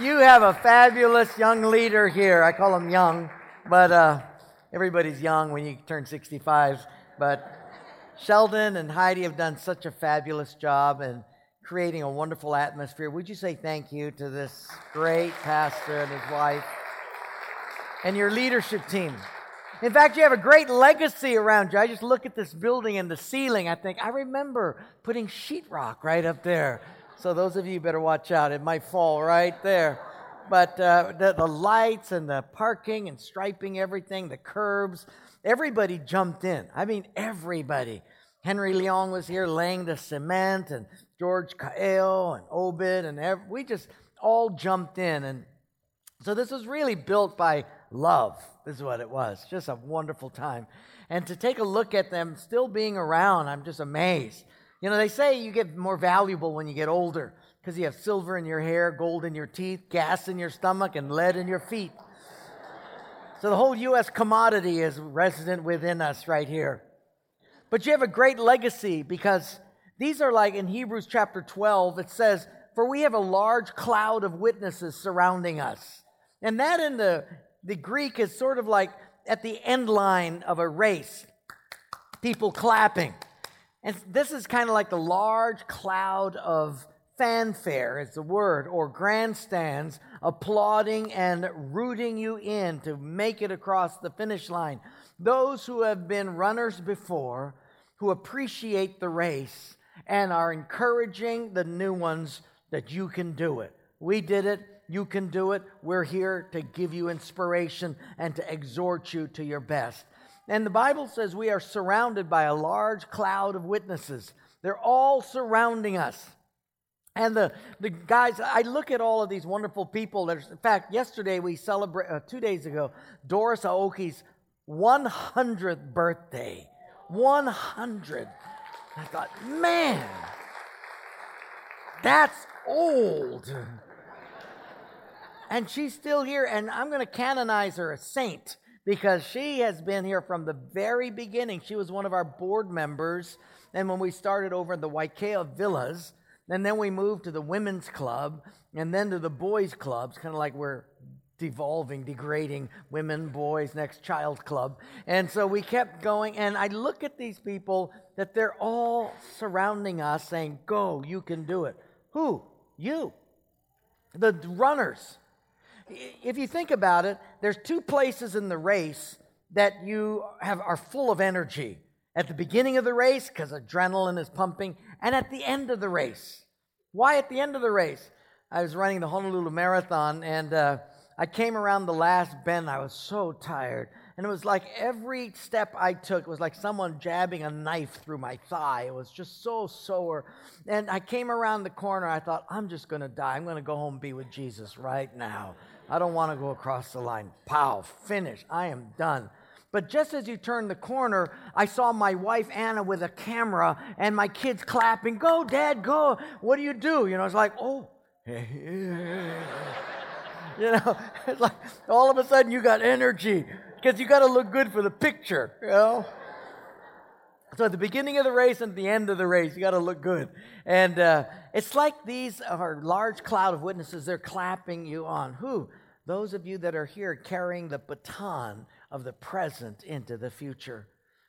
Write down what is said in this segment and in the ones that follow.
You have a fabulous young leader here. I call him young, but uh, everybody's young when you turn 65. But Sheldon and Heidi have done such a fabulous job in creating a wonderful atmosphere. Would you say thank you to this great pastor and his wife and your leadership team? In fact, you have a great legacy around you. I just look at this building and the ceiling. I think, I remember putting sheetrock right up there. So, those of you better watch out. It might fall right there. But uh, the, the lights and the parking and striping everything, the curbs, everybody jumped in. I mean, everybody. Henry Leong was here laying the cement, and George Kael and Obed, and every, we just all jumped in. And so, this was really built by love, This is what it was. Just a wonderful time. And to take a look at them still being around, I'm just amazed. You know, they say you get more valuable when you get older because you have silver in your hair, gold in your teeth, gas in your stomach, and lead in your feet. So the whole U.S. commodity is resident within us right here. But you have a great legacy because these are like in Hebrews chapter 12, it says, For we have a large cloud of witnesses surrounding us. And that in the the Greek is sort of like at the end line of a race, people clapping. And this is kind of like the large cloud of fanfare, is the word, or grandstands applauding and rooting you in to make it across the finish line. Those who have been runners before, who appreciate the race and are encouraging the new ones that you can do it. We did it. You can do it. We're here to give you inspiration and to exhort you to your best. And the Bible says we are surrounded by a large cloud of witnesses. They're all surrounding us. And the, the guys, I look at all of these wonderful people. There's, in fact, yesterday we celebrate, uh, two days ago, Doris Aoki's 100th birthday. 100. I thought, man, that's old and she's still here, and I'm going to canonize her a saint because she has been here from the very beginning. She was one of our board members, and when we started over in the Waiakea Villas, and then we moved to the women's club, and then to the boys' clubs, kind of like we're devolving, degrading women, boys, next child club. And so we kept going, and I look at these people that they're all surrounding us saying, Go, you can do it. Who? You. The runners if you think about it, there's two places in the race that you have are full of energy. At the beginning of the race, because adrenaline is pumping, and at the end of the race. Why at the end of the race? I was running the Honolulu Marathon, and uh, I came around the last bend. I was so tired. And it was like every step I took was like someone jabbing a knife through my thigh. It was just so sore. And I came around the corner. I thought, I'm just going to die. I'm going to go home and be with Jesus right now. I don't want to go across the line. Pow, finish. I am done. But just as you turned the corner, I saw my wife Anna with a camera and my kids clapping. Go, Dad, go. What do you do? You know, it's like, oh. you know, it's like all of a sudden you got energy because you got to look good for the picture, you know. So at the beginning of the race and at the end of the race, you got to look good. And uh, it's like these are large cloud of witnesses. They're clapping you on. Who? Those of you that are here carrying the baton of the present into the future.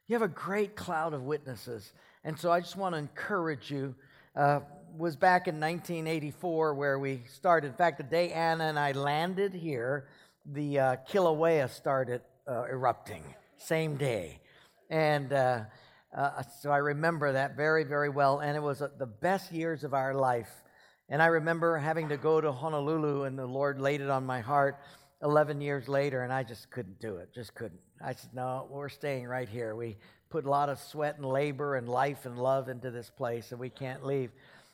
You have a great cloud of witnesses. And so I just want to encourage you. Uh, was back in 1984 where we started. In fact, the day Anna and I landed here, the uh, Kilauea started uh, erupting. Same day. And uh, uh, so I remember that very, very well. And it was uh, the best years of our life. And I remember having to go to Honolulu, and the Lord laid it on my heart 11 years later, and I just couldn't do it. Just couldn't. I said, No, we're staying right here. We put a lot of sweat and labor and life and love into this place, and we can't leave.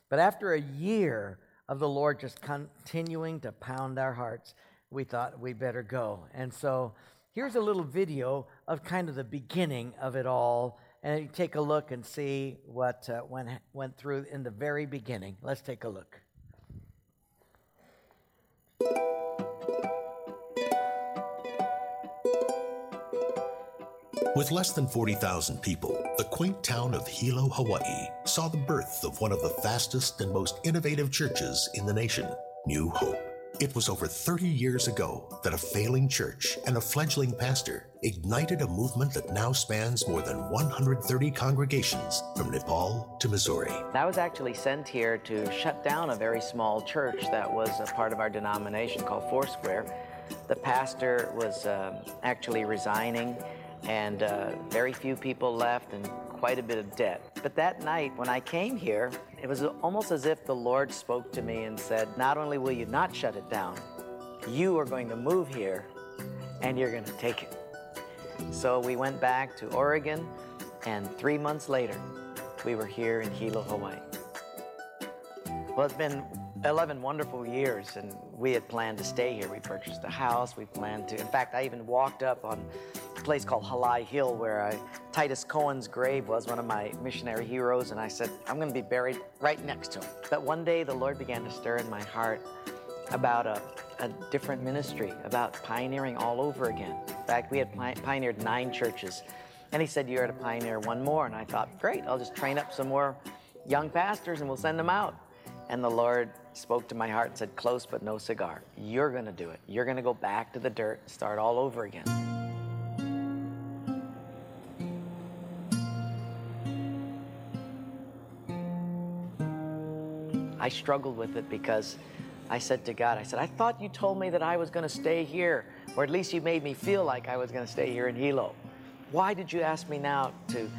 But after a year of the Lord just continuing to pound our hearts, we thought we better go. And so here's a little video of kind of the beginning of it all and you take a look and see what uh, went, went through in the very beginning. Let's take a look. With less than 40,000 people, the quaint town of Hilo, Hawaii saw the birth of one of the fastest and most innovative churches in the nation, New Hope. It was over 30 years ago that a failing church and a fledgling pastor ignited a movement that now spans more than 130 congregations from Nepal to Missouri. I was actually sent here to shut down a very small church that was a part of our denomination called Foursquare. The pastor was uh, actually resigning, and uh, very few people left, and quite a bit of debt. But that night, when I came here, it was almost as if the Lord spoke to me and said, Not only will you not shut it down, you are going to move here and you're going to take it. So we went back to Oregon, and three months later, we were here in Hilo, Hawaii. Well, it's been 11 wonderful years, and we had planned to stay here. We purchased a house. We planned to, in fact, I even walked up on place called Halai Hill where I, Titus Coan's grave was, one of my missionary heroes, and I said, I'm going to be buried right next to him. But one day the Lord began to stir in my heart about a, a different ministry, about pioneering all over again. In fact, we had pi- pioneered nine churches. And he said, You're to pioneer one more. And I thought, Great, I'll just train up some more young pastors and we'll send them out. And the Lord spoke to my heart and said, Close but no cigar. You're going to do it. You're going to go back to the dirt and start all over again. I struggled with it because I said to God, I said, I thought you told me that I was going to stay here, or at least you made me feel like I was going to stay here in Hilo. Why did you ask me now to,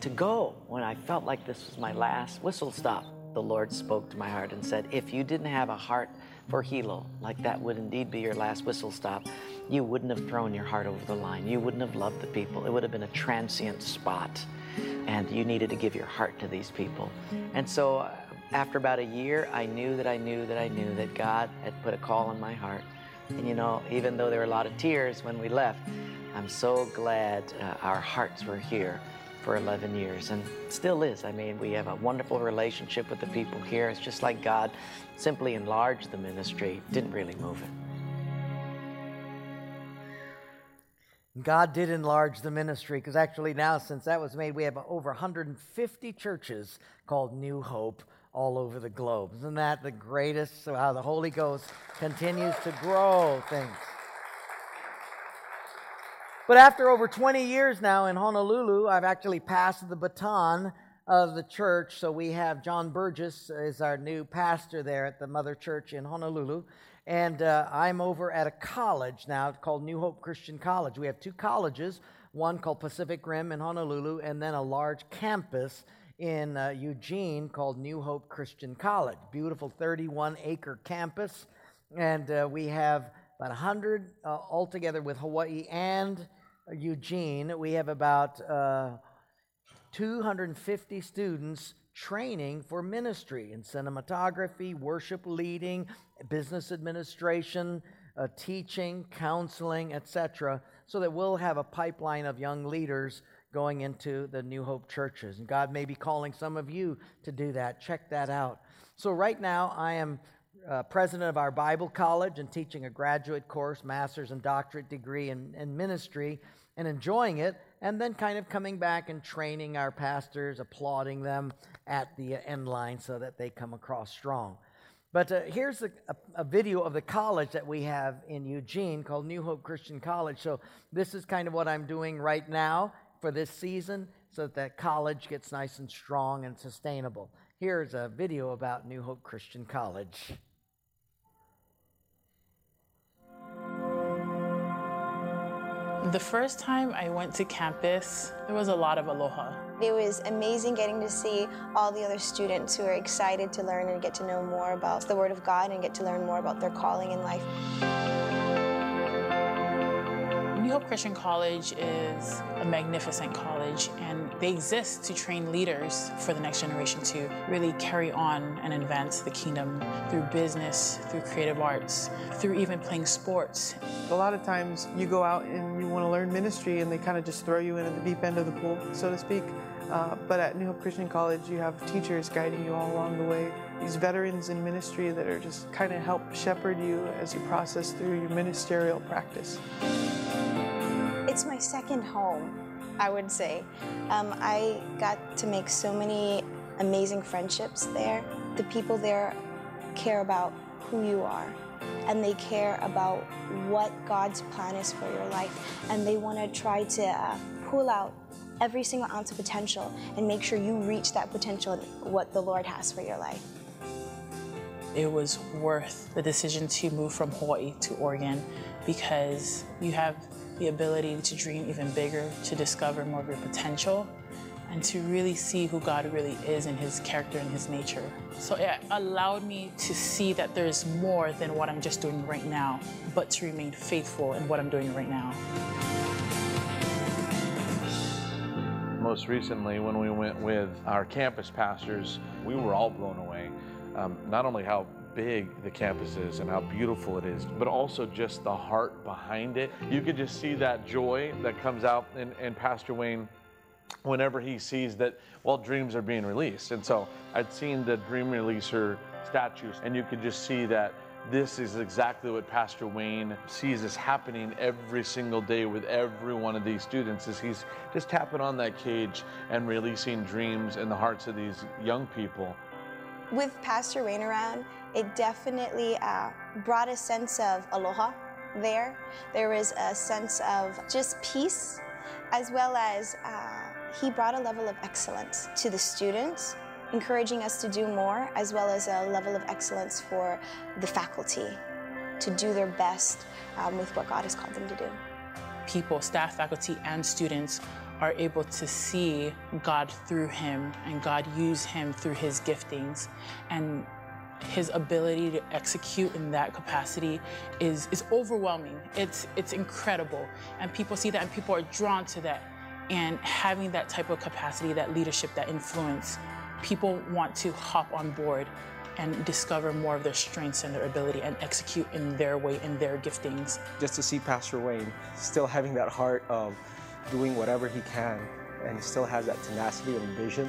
to go when I felt like this was my last whistle stop? The Lord spoke to my heart and said, If you didn't have a heart for Hilo, like that would indeed be your last whistle stop, you wouldn't have thrown your heart over the line. You wouldn't have loved the people. It would have been a transient spot. And you needed to give your heart to these people. And so uh, after about a year, I knew that I knew that I knew that God had put a call on my heart. And you know, even though there were a lot of tears when we left, I'm so glad uh, our hearts were here for 11 years and still is. I mean, we have a wonderful relationship with the people here. It's just like God simply enlarged the ministry, didn't really move it. God did enlarge the ministry because actually now, since that was made, we have over 150 churches called New Hope all over the globe. Isn't that the greatest? So how the Holy Ghost continues to grow things. But after over 20 years now in Honolulu, I've actually passed the baton of the church. So we have John Burgess is our new pastor there at the Mother Church in Honolulu. And uh, I'm over at a college now called New Hope Christian College. We have two colleges, one called Pacific Rim in Honolulu, and then a large campus in uh, Eugene called New Hope Christian College. Beautiful 31 acre campus. And uh, we have about 100 uh, altogether with Hawaii and Eugene. We have about uh, 250 students training for ministry in cinematography, worship leading, business administration, uh, teaching, counseling, etc., so that we'll have a pipeline of young leaders going into the New Hope churches. And God may be calling some of you to do that. Check that out. So, right now, I am uh, president of our Bible college and teaching a graduate course, master's and doctorate degree in, in ministry, and enjoying it, and then kind of coming back and training our pastors, applauding them at the end line so that they come across strong. But uh, here's a, a, a, video of the college that we have in Eugene called New Hope Christian College. So this is kind of what I'm doing right now for this season so that that college gets nice and strong and sustainable. Here's a video about New Hope Christian College. The first time I went to campus, there was a lot of aloha. It was amazing getting to see all the other students who are excited to learn and get to know more about the Word of God and get to learn more about their calling in life. New Hope Christian College is a magnificent college, and they exist to train leaders for the next generation to really carry on and advance the kingdom through business, through creative arts, through even playing sports. A lot of times you go out and you want to learn ministry, and they kind of just throw you in at the deep end of the pool, so to speak. Uh, but at New Hope Christian College, you have teachers guiding you all along the way. These veterans in ministry that are just kind of help shepherd you as you process through your ministerial practice. It's my second home, I would say. Um, I got to make so many amazing friendships there. The people there care about who you are and they care about what God's plan is for your life and they want to try to uh, pull out every single ounce of potential and make sure you reach that potential and what the Lord has for your life. It was worth the decision to move from Hawaii to Oregon because you have the ability to dream even bigger, to discover more of your potential, and to really see who God really is in his character and his nature. So it allowed me to see that there's more than what I'm just doing right now, but to remain faithful in what I'm doing right now. Most recently, when we went with our campus pastors, we were all blown away. Um, not only how big the campus is and how beautiful it is, but also just the heart behind it. You could just see that joy that comes out in, in Pastor Wayne whenever he sees that, well, dreams are being released. And so I'd seen the dream releaser statues, and you could just see that this is exactly what Pastor Wayne sees as happening every single day with every one of these students is he's just tapping on that cage and releasing dreams in the hearts of these young people. With Pastor Wayne around, it definitely uh, brought a sense of aloha there. There was a sense of just peace, as well as uh, he brought a level of excellence to the students, encouraging us to do more, as well as a level of excellence for the faculty to do their best um, with what God has called them to do. People, staff, faculty, and students are able to see God through him and God use him through his giftings. And his ability to execute in that capacity is, is overwhelming. It's, it's incredible. And people see that and people are drawn to that. And having that type of capacity, that leadership, that influence, people want to hop on board and discover more of their strengths and their ability and execute in their way, in their giftings. Just to see Pastor Wayne still having that heart of doing whatever he can, and he still has that tenacity and vision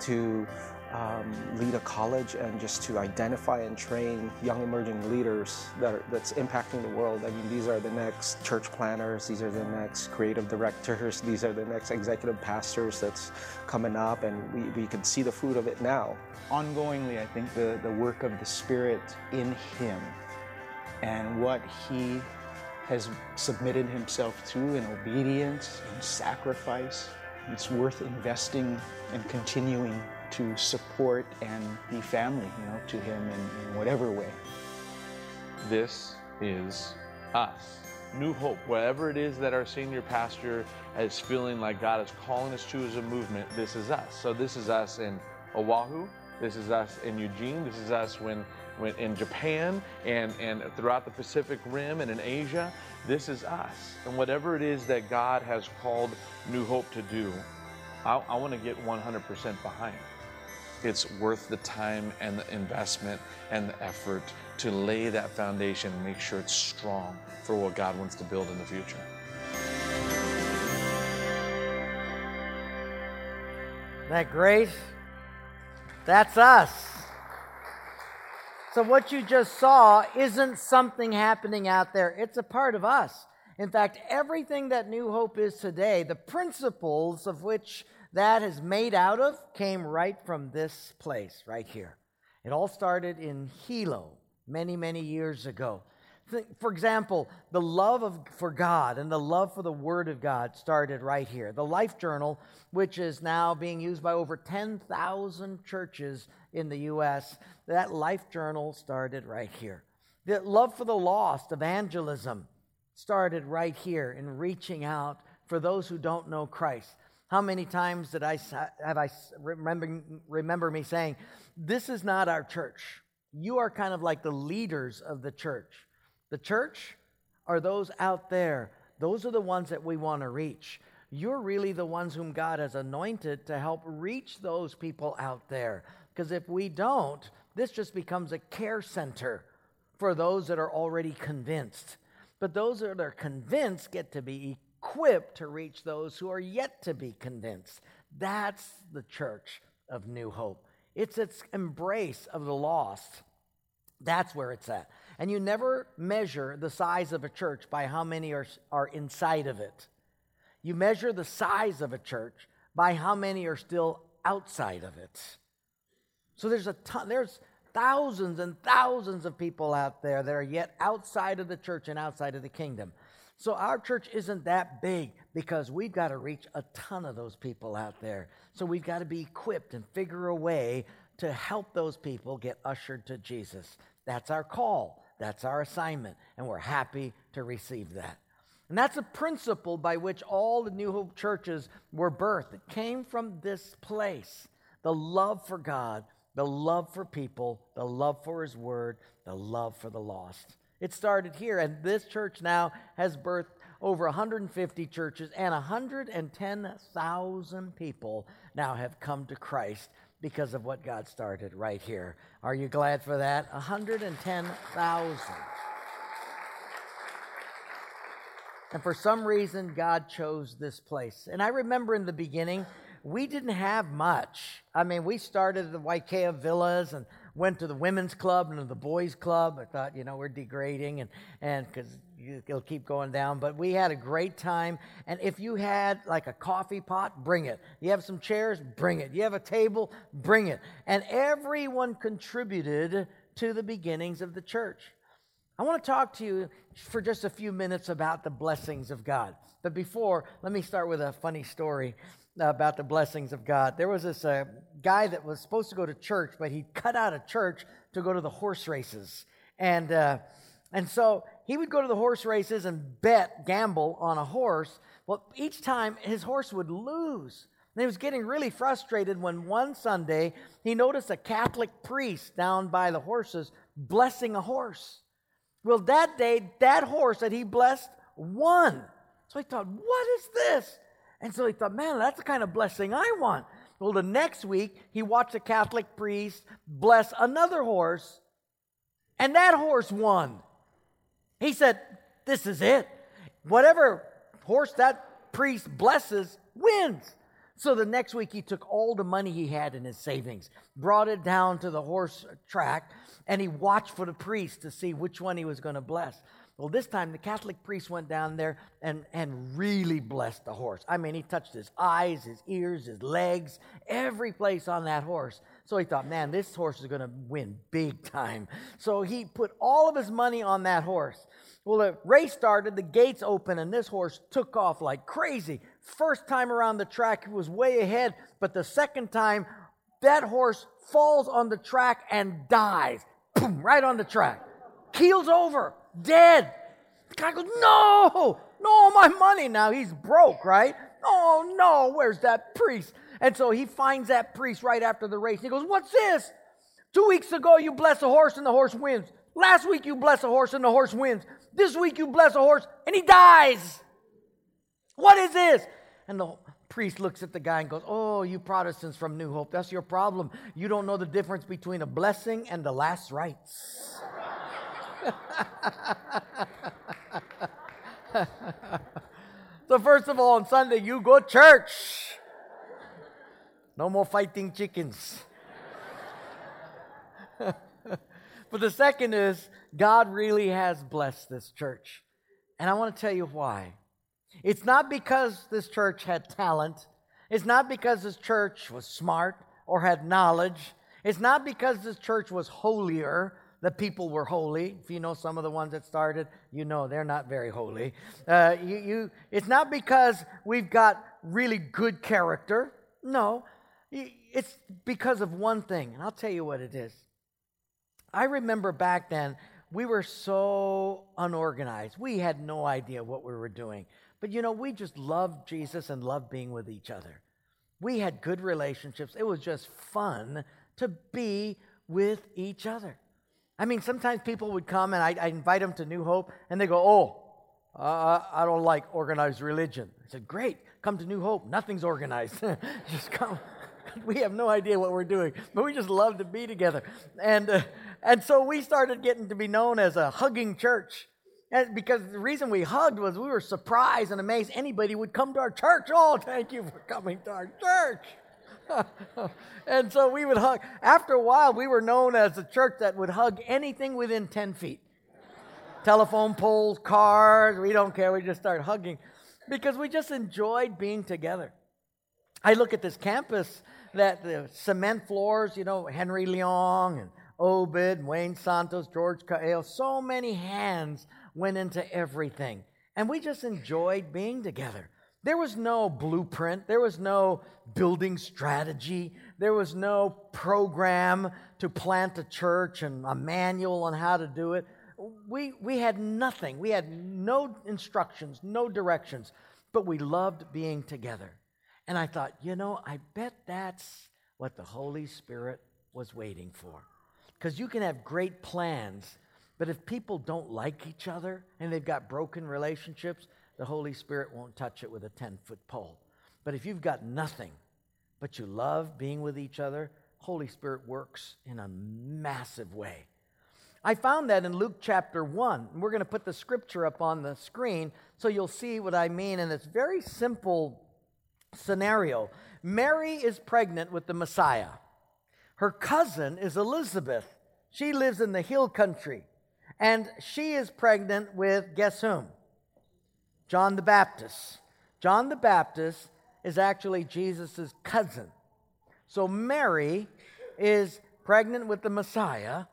to um, lead a college and just to identify and train young emerging leaders that are, that's impacting the world. I mean, these are the next church planners, these are the next creative directors, these are the next executive pastors that's coming up, and we, we can see the fruit of it now. Ongoingly, I think the, the work of the Spirit in him and what he has submitted himself to in obedience and sacrifice, it's worth investing and continuing to support and be family, you know, to him in, in whatever way. This is us. New Hope, whatever it is that our senior pastor is feeling like God is calling us to as a movement, this is us. So this is us in Oahu, this is us in Eugene, this is us when, when in Japan and, and throughout the Pacific Rim and in Asia. This is us. And whatever it is that God has called New Hope to do, I, I want to get 100% behind it's worth the time and the investment and the effort to lay that foundation and make sure it's strong for what God wants to build in the future. That great? That's us. So, what you just saw isn't something happening out there, it's a part of us. In fact, everything that New Hope is today, the principles of which that is made out of came right from this place, right here. It all started in Hilo many, many years ago. For example, the love of, for God and the love for the Word of God started right here. The Life Journal, which is now being used by over 10,000 churches in the U.S., that Life Journal started right here. The love for the lost, evangelism, started right here in reaching out for those who don't know Christ. How many times did I have I remember, remember me saying, This is not our church. You are kind of like the leaders of the church. The church are those out there. Those are the ones that we want to reach. You're really the ones whom God has anointed to help reach those people out there. Because if we don't, this just becomes a care center for those that are already convinced. But those that are convinced get to be equipped to reach those who are yet to be convinced. That's the church of New Hope. It's its embrace of the lost. That's where it's at. And you never measure the size of a church by how many are, are inside of it. You measure the size of a church by how many are still outside of it. So there's a ton, there's thousands and thousands of people out there that are yet outside of the church and outside of the kingdom. So our church isn't that big because we've got to reach a ton of those people out there. So we've got to be equipped and figure a way to help those people get ushered to Jesus. That's our call. That's our assignment. And we're happy to receive that. And that's a principle by which all the New Hope churches were birthed. It came from this place the love for God, the love for people, the love for His Word, the love for the lost. It started here, and this church now has birthed over 150 churches, and 110,000 people now have come to Christ because of what God started right here. Are you glad for that? 110,000. And for some reason, God chose this place. And I remember in the beginning, we didn't have much. I mean, we started the Waiakea Villas and went to the women's club and the boys' club. I thought, you know, we're degrading and and because it'll keep going down. But we had a great time. And if you had like a coffee pot, bring it. You have some chairs, bring it. You have a table, bring it. And everyone contributed to the beginnings of the church. I want to talk to you for just a few minutes about the blessings of God. But before, let me start with a funny story about the blessings of God. There was this uh, guy that was supposed to go to church, but he cut out of church to go to the horse races. And, uh, and so he would go to the horse races and bet, gamble on a horse. Well, each time his horse would lose. And he was getting really frustrated when one Sunday he noticed a Catholic priest down by the horses blessing a horse. Well, that day, that horse that he blessed won. So he thought, what is this? And so he thought, man, that's the kind of blessing I want. Well, the next week, he watched a Catholic priest bless another horse, and that horse won. He said, this is it. Whatever horse that priest blesses wins. So the next week, he took all the money he had in his savings, brought it down to the horse track, and he watched for the priest to see which one he was going to bless. Well, this time the Catholic priest went down there and, and really blessed the horse. I mean, he touched his eyes, his ears, his legs, every place on that horse. So he thought, man, this horse is going to win big time. So he put all of his money on that horse. Well, the race started, the gates opened, and this horse took off like crazy. First time around the track, he was way ahead, but the second time, that horse falls on the track and dies. Boom, right on the track. Keels over, dead. The guy goes, No, no, my money. Now he's broke, right? Oh, no, where's that priest? And so he finds that priest right after the race. He goes, What's this? Two weeks ago, you bless a horse and the horse wins. Last week, you bless a horse and the horse wins. This week you bless a horse and he dies. What is this? And the priest looks at the guy and goes, Oh, you Protestants from New Hope, that's your problem. You don't know the difference between a blessing and the last rites. so, first of all, on Sunday, you go church. No more fighting chickens. but the second is, God really has blessed this church. And I want to tell you why. It's not because this church had talent. It's not because this church was smart or had knowledge. It's not because this church was holier that people were holy. If you know some of the ones that started, you know they're not very holy. Uh, you, you, it's not because we've got really good character. No, it's because of one thing, and I'll tell you what it is. I remember back then we were so unorganized. We had no idea what we were doing. But you know, we just loved Jesus and loved being with each other. We had good relationships. It was just fun to be with each other. I mean, sometimes people would come and I, I invite them to New Hope and they go, Oh, uh, I don't like organized religion. I said, Great, come to New Hope. Nothing's organized. just come. we have no idea what we're doing, but we just love to be together. And, uh, and so we started getting to be known as a hugging church. And because the reason we hugged was we were surprised and amazed anybody would come to our church. Oh, thank you for coming to our church. and so we would hug. After a while, we were known as the church that would hug anything within 10 feet telephone poles, cars, we don't care. We just start hugging because we just enjoyed being together. I look at this campus that the cement floors, you know, Henry Leong and Obed, Wayne Santos, George Cael. So many hands went into everything. And we just enjoyed being together. There was no blueprint, there was no building strategy, there was no program to plant a church and a manual on how to do it. We, we had nothing. We had no instructions, no directions, but we loved being together. And I thought, you know, I bet that's what the Holy Spirit was waiting for. Because you can have great plans, but if people don't like each other and they've got broken relationships, the Holy Spirit won't touch it with a 10 foot pole. But if you've got nothing, but you love being with each other, Holy Spirit works in a massive way. I found that in Luke chapter 1. We're going to put the scripture up on the screen so you'll see what I mean. And it's very simple scenario. Mary is pregnant with the Messiah. Her cousin is Elizabeth. She lives in the hill country. And she is pregnant with guess whom? John the Baptist. John the Baptist is actually Jesus' cousin. So Mary is pregnant with the Messiah,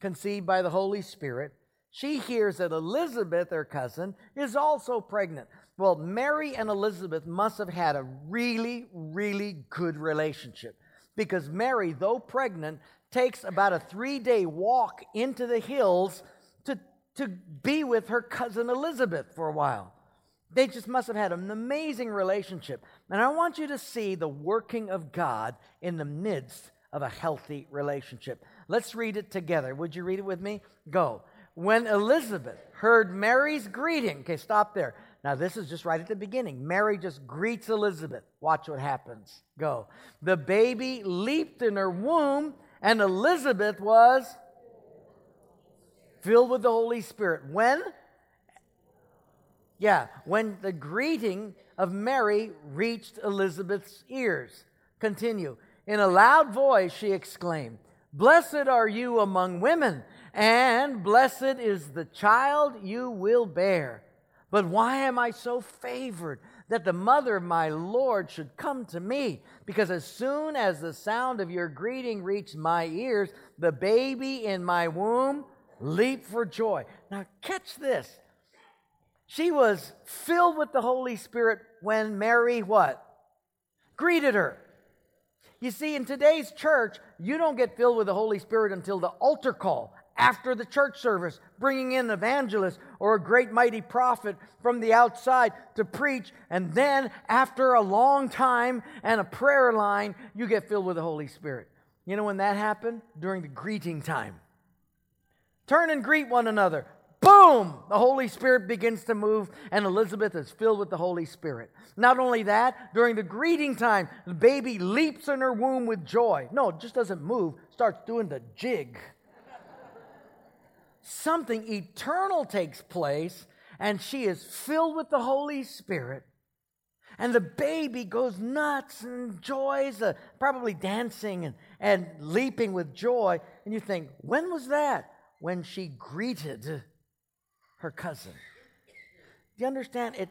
conceived by the Holy Spirit. She hears that Elizabeth, her cousin, is also pregnant. Well, Mary and Elizabeth must have had a really, really good relationship because Mary, though pregnant, takes about a three day walk into the hills to, to be with her cousin Elizabeth for a while. They just must have had an amazing relationship. And I want you to see the working of God in the midst of a healthy relationship. Let's read it together. Would you read it with me? Go. When Elizabeth heard Mary's greeting, okay, stop there. Now, this is just right at the beginning. Mary just greets Elizabeth. Watch what happens. Go. The baby leaped in her womb, and Elizabeth was filled with the Holy Spirit. When? Yeah, when the greeting of Mary reached Elizabeth's ears. Continue. In a loud voice, she exclaimed, Blessed are you among women, and blessed is the child you will bear. But why am I so favored that the mother of my Lord should come to me? Because as soon as the sound of your greeting reached my ears, the baby in my womb leaped for joy. Now, catch this. She was filled with the Holy Spirit when Mary what? Greeted her. You see, in today's church, you don't get filled with the Holy Spirit until the altar call, after the church service, bringing in an evangelist or a great mighty prophet from the outside to preach. And then, after a long time and a prayer line, you get filled with the Holy Spirit. You know when that happened? During the greeting time. Turn and greet one another boom, the Holy Spirit begins to move, and Elizabeth is filled with the Holy Spirit. Not only that, during the greeting time, the baby leaps in her womb with joy. No, it just doesn't move, starts doing the jig. Something eternal takes place, and she is filled with the Holy Spirit. And the baby goes nuts and enjoys, uh, probably dancing and, and leaping with joy. And you think, when was that? When she greeted her cousin. Do you understand? It,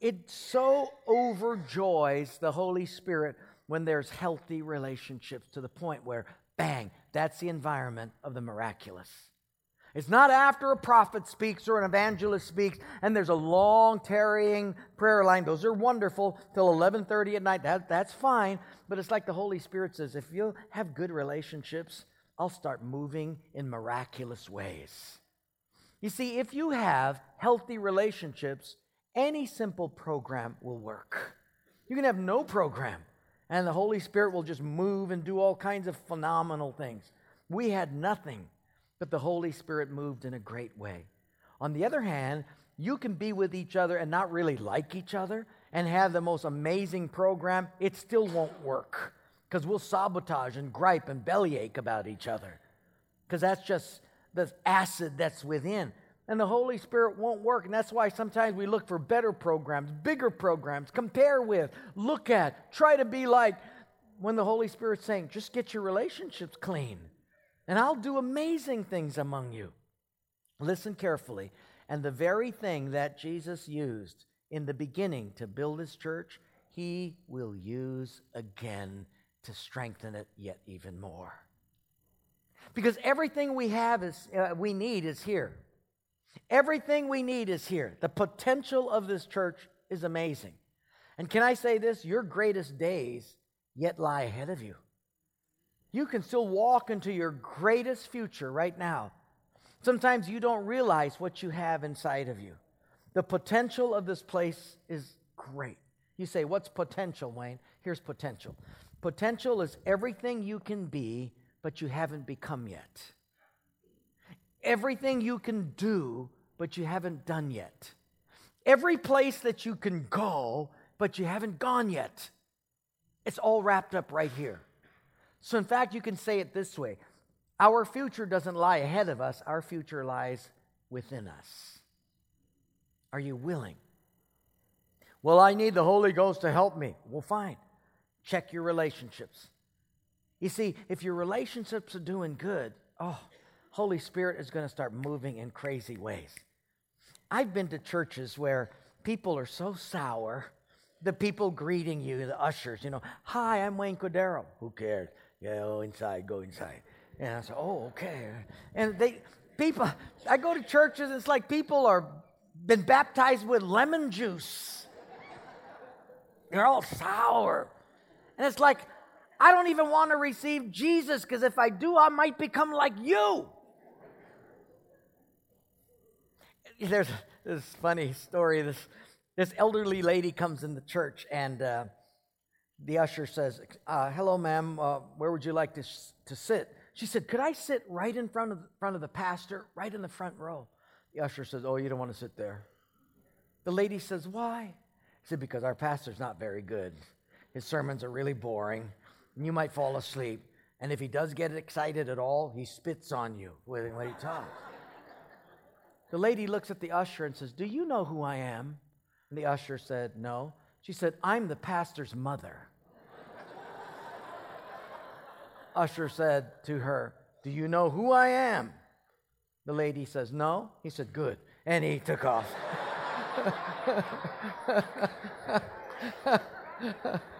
it so overjoys the Holy Spirit when there's healthy relationships to the point where, bang, that's the environment of the miraculous. It's not after a prophet speaks or an evangelist speaks and there's a long tarrying prayer line. Those are wonderful till 11:30 at night. That, that's fine, but it's like the Holy Spirit says, if you have good relationships, I'll start moving in miraculous ways. You see, if you have healthy relationships, any simple program will work. You can have no program, and the Holy Spirit will just move and do all kinds of phenomenal things. We had nothing, but the Holy Spirit moved in a great way. On the other hand, you can be with each other and not really like each other and have the most amazing program, it still won't work because we'll sabotage and gripe and bellyache about each other because that's just the acid that's within. And the Holy Spirit won't work. And that's why sometimes we look for better programs, bigger programs, compare with, look at, try to be like. When the Holy Spirit's saying, just get your relationships clean, and I'll do amazing things among you. Listen carefully. And the very thing that Jesus used in the beginning to build his church, he will use again to strengthen it yet even more. Because everything we have is, uh, we need is here. Everything we need is here. The potential of this church is amazing. And can I say this? Your greatest days yet lie ahead of you. You can still walk into your greatest future right now. Sometimes you don't realize what you have inside of you. The potential of this place is great. You say, What's potential, Wayne? Here's potential potential is everything you can be, but you haven't become yet. Everything you can do, but you haven't done yet. Every place that you can go, but you haven't gone yet. It's all wrapped up right here. So, in fact, you can say it this way Our future doesn't lie ahead of us, our future lies within us. Are you willing? Well, I need the Holy Ghost to help me. Well, fine. Check your relationships. You see, if your relationships are doing good, oh, Holy Spirit is going to start moving in crazy ways. I've been to churches where people are so sour. The people greeting you, the ushers, you know, hi, I'm Wayne Cordeiro. Who cares? Yeah, go inside, go inside. And I said, oh, okay. And they, people, I go to churches, it's like people are been baptized with lemon juice. They're all sour. And it's like, I don't even want to receive Jesus because if I do, I might become like you. There's this funny story. This, this elderly lady comes in the church, and uh, the usher says, uh, Hello, ma'am, uh, where would you like to, to sit? She said, Could I sit right in front of, front of the pastor, right in the front row? The usher says, Oh, you don't want to sit there. The lady says, Why? He said, Because our pastor's not very good. His sermons are really boring, and you might fall asleep. And if he does get excited at all, he spits on you when he talks. the lady looks at the usher and says, Do you know who I am? And the usher said, No. She said, I'm the pastor's mother. usher said to her, Do you know who I am? The lady says, No. He said, Good. And he took off.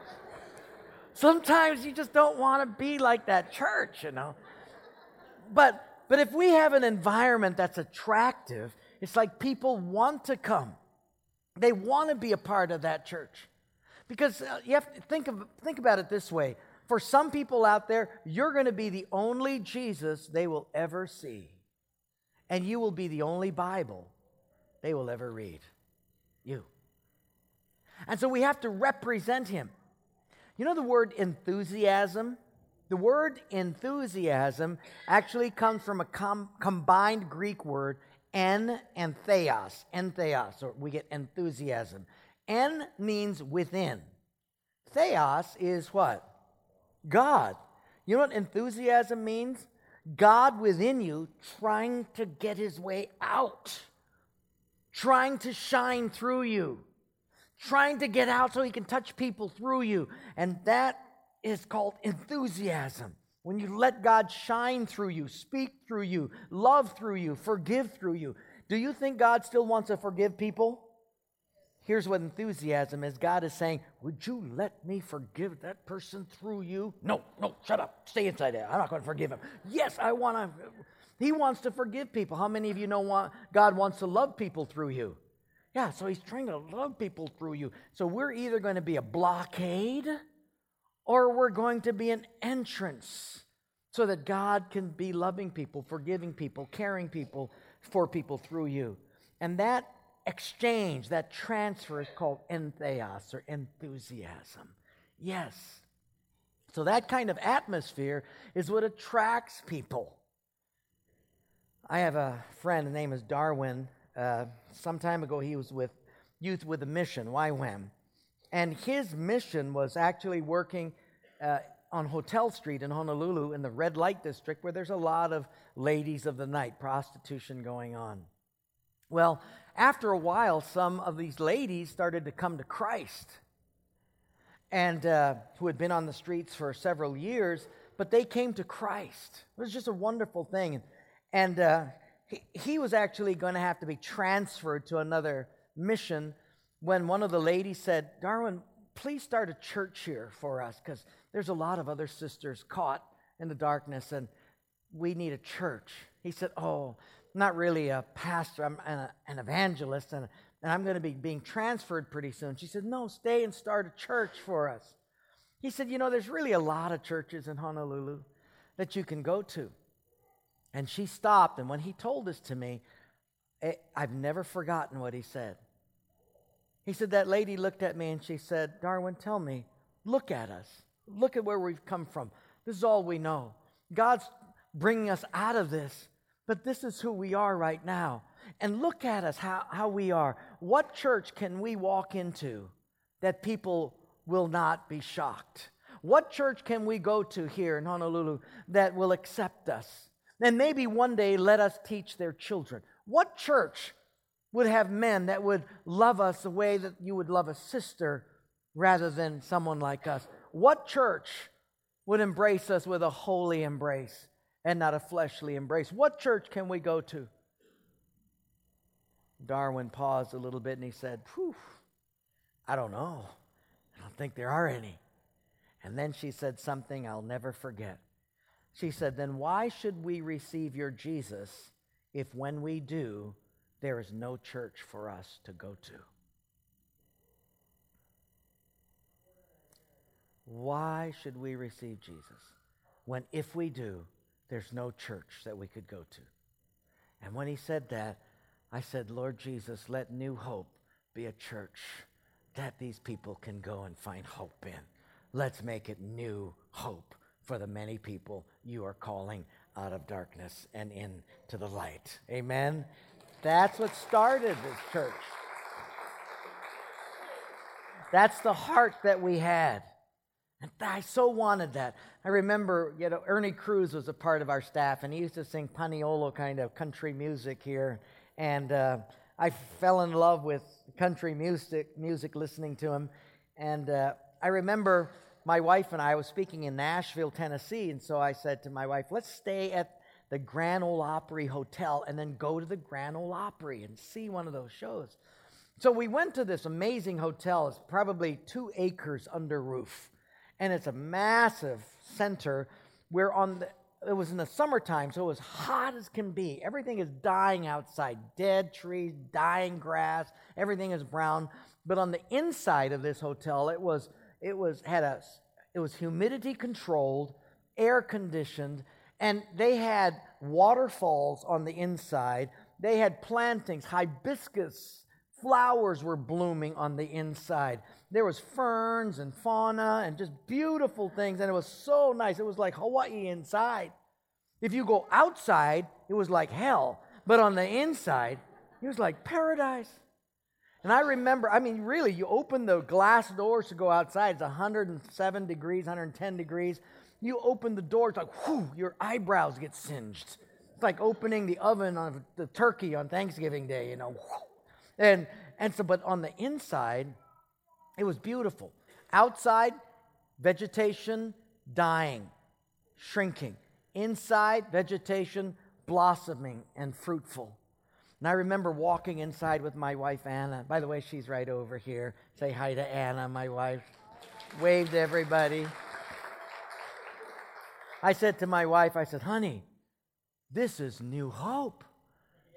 Sometimes you just don't want to be like that church, you know. But but if we have an environment that's attractive, it's like people want to come. They want to be a part of that church. Because uh, you have to think of think about it this way. For some people out there, you're going to be the only Jesus they will ever see. And you will be the only Bible they will ever read. You. And so we have to represent him. You know the word enthusiasm? The word enthusiasm actually comes from a com- combined Greek word, en and theos. Entheos, or we get enthusiasm. En means within. Theos is what? God. You know what enthusiasm means? God within you trying to get his way out, trying to shine through you, trying to get out so he can touch people through you. And that is called enthusiasm. When you let God shine through you, speak through you, love through you, forgive through you. Do you think God still wants to forgive people? Here's what enthusiasm is God is saying, Would you let me forgive that person through you? No, no, shut up. Stay inside there. I'm not going to forgive him. Yes, I want to. He wants to forgive people. How many of you know God wants to love people through you? Yeah, so he's trying to love people through you. So we're either going to be a blockade or we're going to be an entrance so that God can be loving people, forgiving people, caring people for people through you. And that exchange, that transfer is called entheos or enthusiasm. Yes. So that kind of atmosphere is what attracts people. I have a friend, his name is Darwin. Uh, some time ago, he was with Youth with a Mission, YWAM. And his mission was actually working uh, on Hotel Street in Honolulu in the red light district where there's a lot of ladies of the night, prostitution going on. Well, after a while, some of these ladies started to come to Christ, and uh, who had been on the streets for several years, but they came to Christ. It was just a wonderful thing. And uh, he, was actually going to have to be transferred to another mission when one of the ladies said, Darwin, please start a church here for us because there's a lot of other sisters caught in the darkness. And we need a church. He said, Oh, not really a pastor, I'm an, an evangelist, and, and I'm going to be being transferred pretty soon. She said, No, stay and start a church for us. He said, You know, there's really a lot of churches in Honolulu that you can go to. And she stopped, and when he told this to me, eh, I've never forgotten what he said. He said, That lady looked at me and she said, Darwin, tell me, look at us. Look at where we've come from. This is all we know. God's bringing us out of this, but this is who we are right now. And look at us, how, how we are. What church can we walk into that people will not be shocked? What church can we go to here in Honolulu that will accept us? And maybe one day let us teach their children. What church would have men that would love us the way that you would love a sister rather than someone like us? What church would embrace us with a holy embrace and not a fleshly embrace? What church can we go to? Darwin paused a little bit and he said, Whew, I don't know. I don't think there are any. And then she said something I'll never forget. She said, Then why should we receive your Jesus if when we do, there is no church for us to go to? Why should we receive Jesus when, if we do, there's no church that we could go to? And when he said that, I said, Lord Jesus, let New Hope be a church that these people can go and find hope in. Let's make it new hope for the many people you are calling out of darkness and into the light. Amen. That's what started this church. That's the heart that we had. And I so wanted that. I remember, you know, Ernie Cruz was a part of our staff, and he used to sing Paniolo kind of country music here. And uh, I fell in love with country music, music listening to him. And uh, I remember my wife and I was speaking in Nashville, Tennessee, and so I said to my wife, "Let's stay at the Grand Ole Opry Hotel and then go to the Grand Ole Opry and see one of those shows." So we went to this amazing hotel. It's probably two acres under roof, and it's a massive center. Where on the it was in the summertime, so it was hot as can be. Everything is dying outside dead trees, dying grass, everything is brown. But on the inside of this hotel, it was it was had a it was humidity controlled, air conditioned, and they had waterfalls on the inside. They had plantings, hibiscus flowers were blooming on the inside. There was ferns and fauna and just beautiful things, and it was so nice. It was like Hawaii inside. If you go outside, it was like hell, but on the inside, it was like paradise. And I remember, I mean, really, you open the glass doors to go outside, it's 107 degrees, 110 degrees. You open the door, it's like, whew, your eyebrows get singed. It's like opening the oven of the turkey on Thanksgiving Day, you know. And, and so, but on the inside, it was beautiful. Outside, vegetation dying, shrinking. Inside, vegetation blossoming and fruitful. And I remember walking inside with my wife, Anna. By the way, she's right over here. Say hi to Anna, my wife. Wave to everybody. I said to my wife, I said, honey, this is New Hope.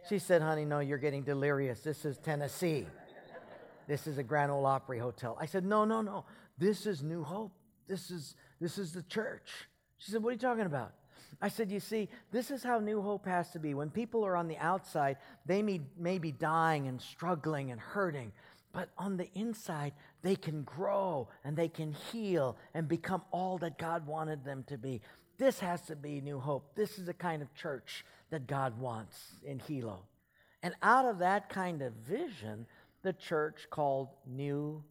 She said, honey, no, you're getting delirious. This is Tennessee. This is a Grand Ole Opry Hotel. I said, no, no, no. This is New Hope. This is, this is the church. She said, what are you talking about? I said, You see, this is how New Hope has to be. When people are on the outside, they may, may be dying and struggling and hurting. But on the inside, they can grow and they can heal and become all that God wanted them to be. This has to be New Hope. This is the kind of church that God wants in Hilo. And out of that kind of vision, the church called New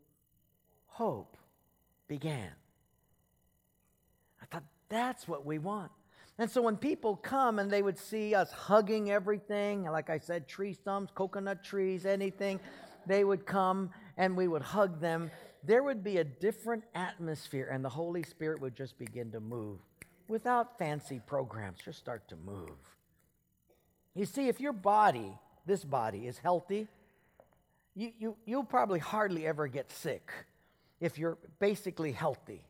Hope began. I thought, that's what we want. And so when people come and they would see us hugging everything, like I said, tree stumps, coconut trees, anything, they would come and we would hug them. There would be a different atmosphere, and the Holy Spirit would just begin to move without fancy programs, just start to move. You see, if your body, this body, is healthy, you, you, you'll probably hardly ever get sick if you're basically healthy.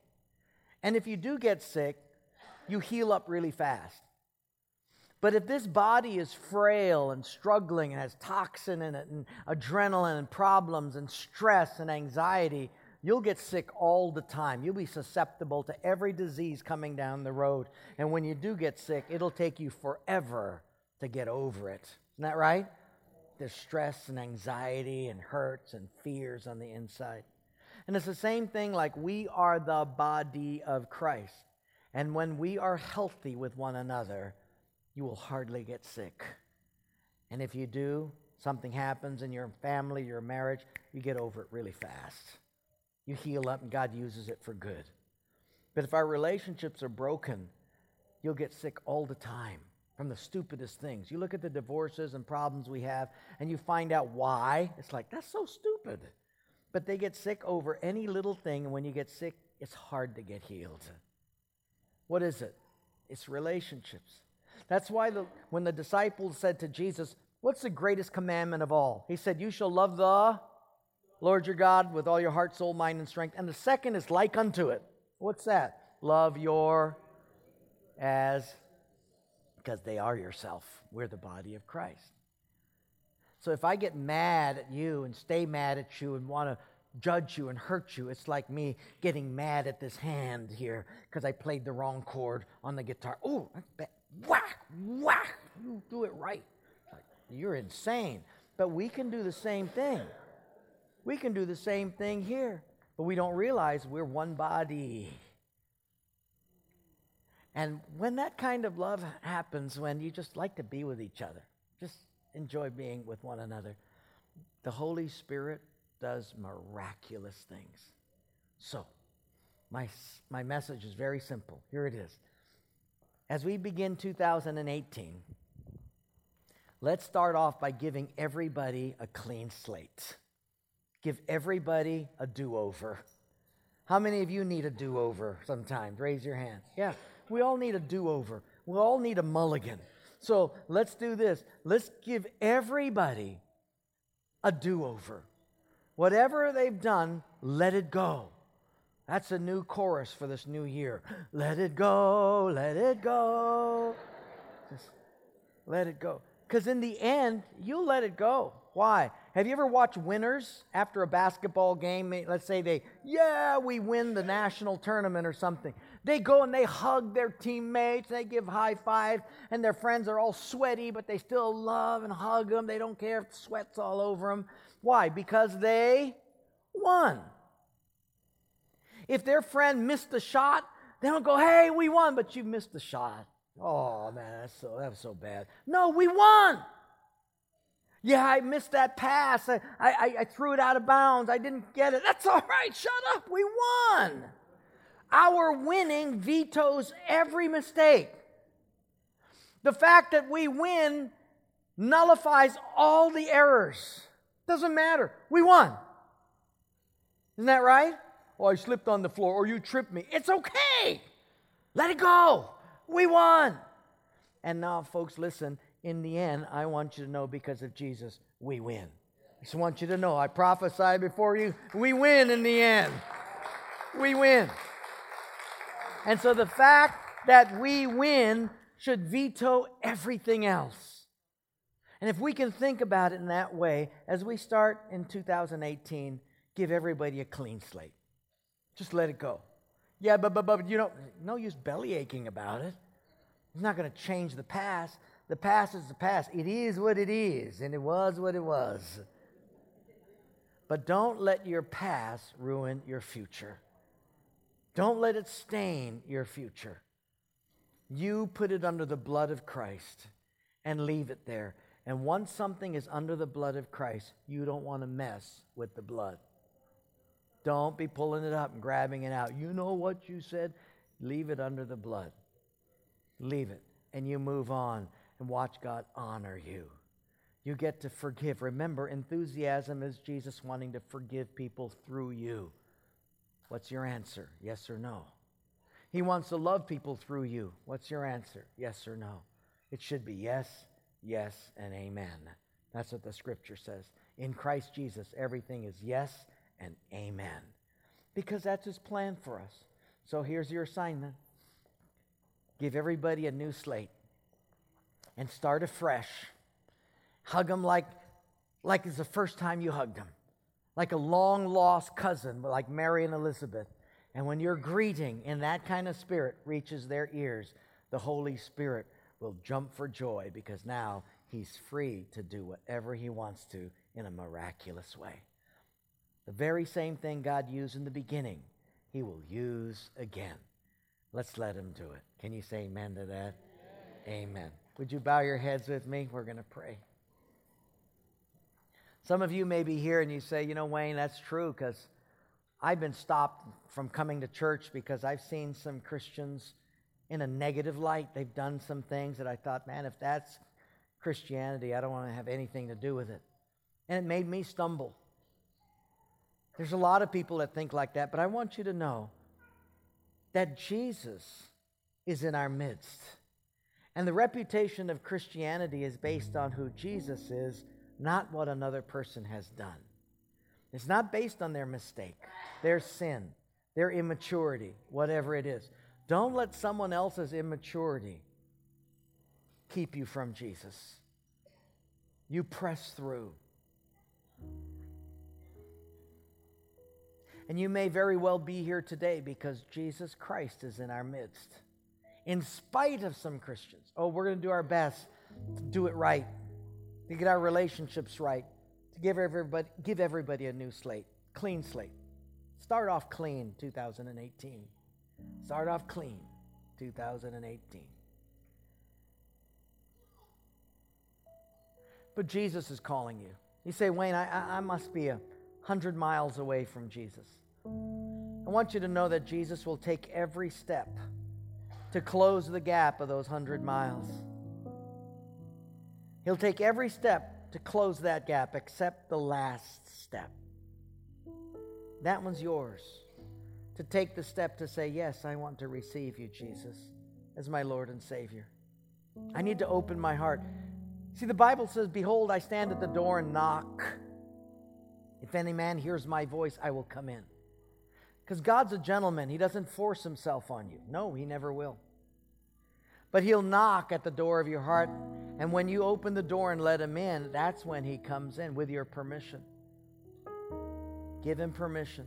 And if you do get sick, you heal up really fast. But if this body is frail and struggling and has toxin in it and adrenaline and problems and stress and anxiety, you'll get sick all the time. You'll be susceptible to every disease coming down the road. And when you do get sick, it'll take you forever to get over it. Isn't that right? There's stress and anxiety and hurts and fears on the inside. And it's the same thing like we are the body of Christ. And when we are healthy with one another, you will hardly get sick. And if you do, something happens in your family, your marriage, you get over it really fast. You heal up, and God uses it for good. But if our relationships are broken, you'll get sick all the time from the stupidest things. You look at the divorces and problems we have, and you find out why. It's like, that's so stupid. But they get sick over any little thing, and when you get sick, it's hard to get healed. What is it? It's relationships. That's why the, when the disciples said to Jesus, What's the greatest commandment of all? He said, You shall love the Lord your God with all your heart, soul, mind, and strength. And the second is like unto it. What's that? Love your as, because they are yourself. We're the body of Christ. So if I get mad at you and stay mad at you and want to judge you and hurt you, it's like me getting mad at this hand here because I played the wrong chord on the guitar. Oh, whack, whack. You do it right. You're insane. But we can do the same thing. We can do the same thing here, but we don't realize we're one body. And when that kind of love happens, when you just like to be with each other, just enjoy being with one another, the Holy Spirit does miraculous things. So, my, my message is very simple. Here it is. As we begin 2018, let's start off by giving everybody a clean slate. Give everybody a do over. How many of you need a do over sometimes? Raise your hand. Yeah, we all need a do over. We all need a mulligan. So let's do this. Let's give everybody a do over. Whatever they've done, let it go. That's a new chorus for this new year. Let it go, let it go. Just let it go. Because in the end, you'll let it go. Why? Have you ever watched winners after a basketball game? Let's say they, yeah, we win the national tournament or something. They go and they hug their teammates, they give high five, and their friends are all sweaty, but they still love and hug them. They don't care if sweat's all over them. Why? Because they won. If their friend missed the shot, they don't go, hey, we won, but you missed the shot. Oh, man, that's so, that was so bad. No, we won. Yeah, I missed that pass. I, I, I threw it out of bounds. I didn't get it. That's all right. Shut up. We won. Our winning vetoes every mistake. The fact that we win nullifies all the errors. Doesn't matter. We won. Isn't that right? Oh, I slipped on the floor, or you tripped me. It's okay. Let it go. We won. And now, folks, listen. In the end, I want you to know because of Jesus, we win. I just want you to know, I prophesy before you, we win in the end. We win. And so the fact that we win should veto everything else. And if we can think about it in that way, as we start in 2018, give everybody a clean slate. Just let it go. Yeah, but, but, but, you know, no use belly aching about it. It's not going to change the past. The past is the past. It is what it is, and it was what it was. But don't let your past ruin your future. Don't let it stain your future. You put it under the blood of Christ and leave it there. And once something is under the blood of Christ, you don't want to mess with the blood. Don't be pulling it up and grabbing it out. You know what you said? Leave it under the blood. Leave it. And you move on and watch God honor you. You get to forgive. Remember, enthusiasm is Jesus wanting to forgive people through you. What's your answer? Yes or no? He wants to love people through you. What's your answer? Yes or no? It should be yes, yes, and amen. That's what the scripture says. In Christ Jesus, everything is yes and amen. Because that's his plan for us. So here's your assignment give everybody a new slate. and start afresh. Hug them like, like it's the first time you hugged them, like a long lost cousin, like Mary and Elizabeth. And when your greeting in that kind of spirit reaches their ears, the Holy Spirit will jump for joy because now he's free to do whatever he wants to in a miraculous way. The very same thing God used in the beginning, he will use again. Let's let him do it. Can you say amen to that? Amen. amen. Would you bow your heads with me? We're going to pray. Some of you may be here and you say, you know, Wayne, that's true because I've been stopped from coming to church because I've seen some Christians in a negative light. They've done some things that I thought, man, if that's Christianity, I don't want to have anything to do with it. And it made me stumble. There's a lot of people that think like that, but I want you to know that Jesus is in our midst. And the reputation of Christianity is based on who Jesus is, not what another person has done. It's not based on their mistake, their sin, their immaturity, whatever it is. Don't let someone else's immaturity keep you from Jesus. You press through. And you may very well be here today because Jesus Christ is in our midst. In spite of some Christians, oh, we're going to do our best to do it right, to get our relationships right, to give everybody, give everybody a new slate, clean slate. Start off clean 2018. Start off clean 2018. But Jesus is calling you. You say, Wayne, I, I must be a hundred miles away from Jesus. I want you to know that Jesus will take every step to close the gap of those hundred miles. He'll take every step to close that gap except the last step. That one's yours. To take the step to say, Yes, I want to receive you, Jesus, as my Lord and Savior. I need to open my heart. See, the Bible says, Behold, I stand at the door and knock. If any man hears my voice, I will come in. Because God's a gentleman. He doesn't force himself on you. No, he never will. But he'll knock at the door of your heart. And when you open the door and let him in, that's when he comes in with your permission. Give him permission.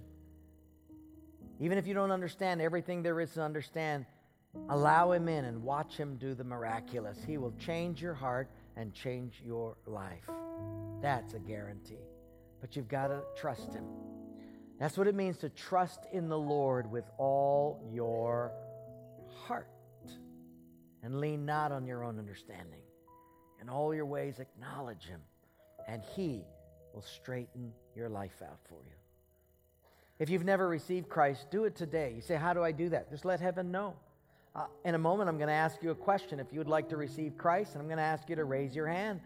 Even if you don't understand everything there is to understand, allow him in and watch him do the miraculous. He will change your heart and change your life. That's a guarantee. But you've got to trust him. That's what it means to trust in the Lord with all your heart and lean not on your own understanding. In all your ways, acknowledge Him, and He will straighten your life out for you. If you've never received Christ, do it today. You say, How do I do that? Just let heaven know. Uh, in a moment, I'm going to ask you a question. If you would like to receive Christ, and I'm going to ask you to raise your hand.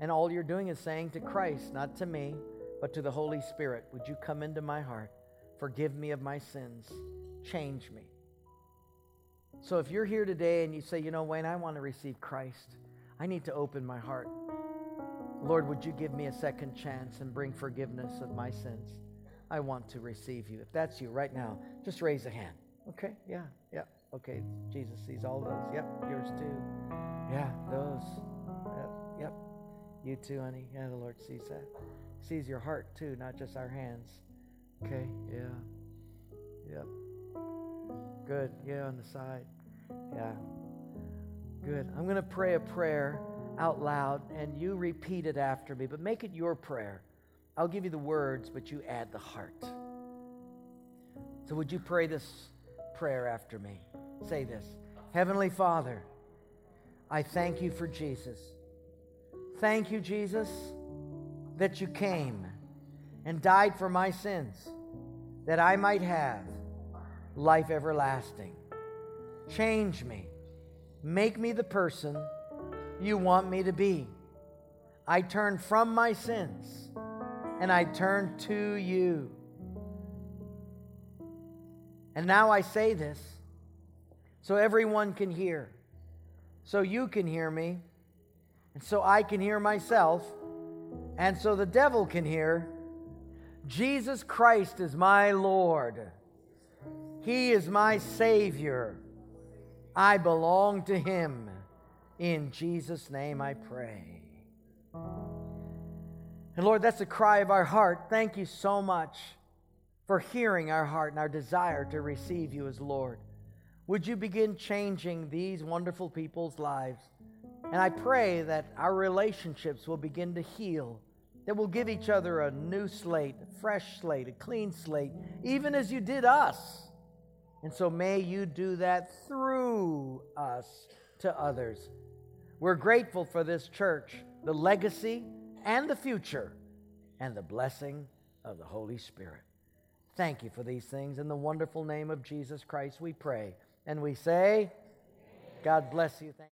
And all you're doing is saying to Christ, not to me, but to the Holy Spirit, Would you come into my heart? Forgive me of my sins. Change me. So if you're here today and you say, You know, Wayne, I want to receive Christ, I need to open my heart. Lord, would you give me a second chance and bring forgiveness of my sins? I want to receive you. If that's you right now, just raise a hand. Okay? Yeah, yeah. Okay, Jesus sees all those. Yep, yours too. Yeah, those. Yep. You too, honey. Yeah, the Lord sees that. Sees your heart too, not just our hands. Okay, yeah. Yep. Good. Yeah, on the side. Yeah. Good. I'm going to pray a prayer out loud, and you repeat it after me, but make it your prayer. I'll give you the words, but you add the heart. So, would you pray this prayer after me? Say this Heavenly Father, I thank you for Jesus. Thank you, Jesus, that you came and died for my sins, that I might have life everlasting. Change me. Make me the person you want me to be. I turn from my sins and I turn to you. And now I say this so everyone can hear, so you can hear me, and so I can hear myself, and so the devil can hear. Jesus Christ is my Lord. He is my Savior. I belong to Him. In Jesus' name I pray. And Lord, that's the cry of our heart. Thank you so much for hearing our heart and our desire to receive you as Lord. Would you begin changing these wonderful people's lives? And I pray that our relationships will begin to heal, that we'll give each other a new slate, a fresh slate, a clean slate, even as you did us. And so may you do that through us to others. We're grateful for this church, the legacy and the future, and the blessing of the Holy Spirit. Thank you for these things. In the wonderful name of Jesus Christ, we pray. And we say, God bless you. Thank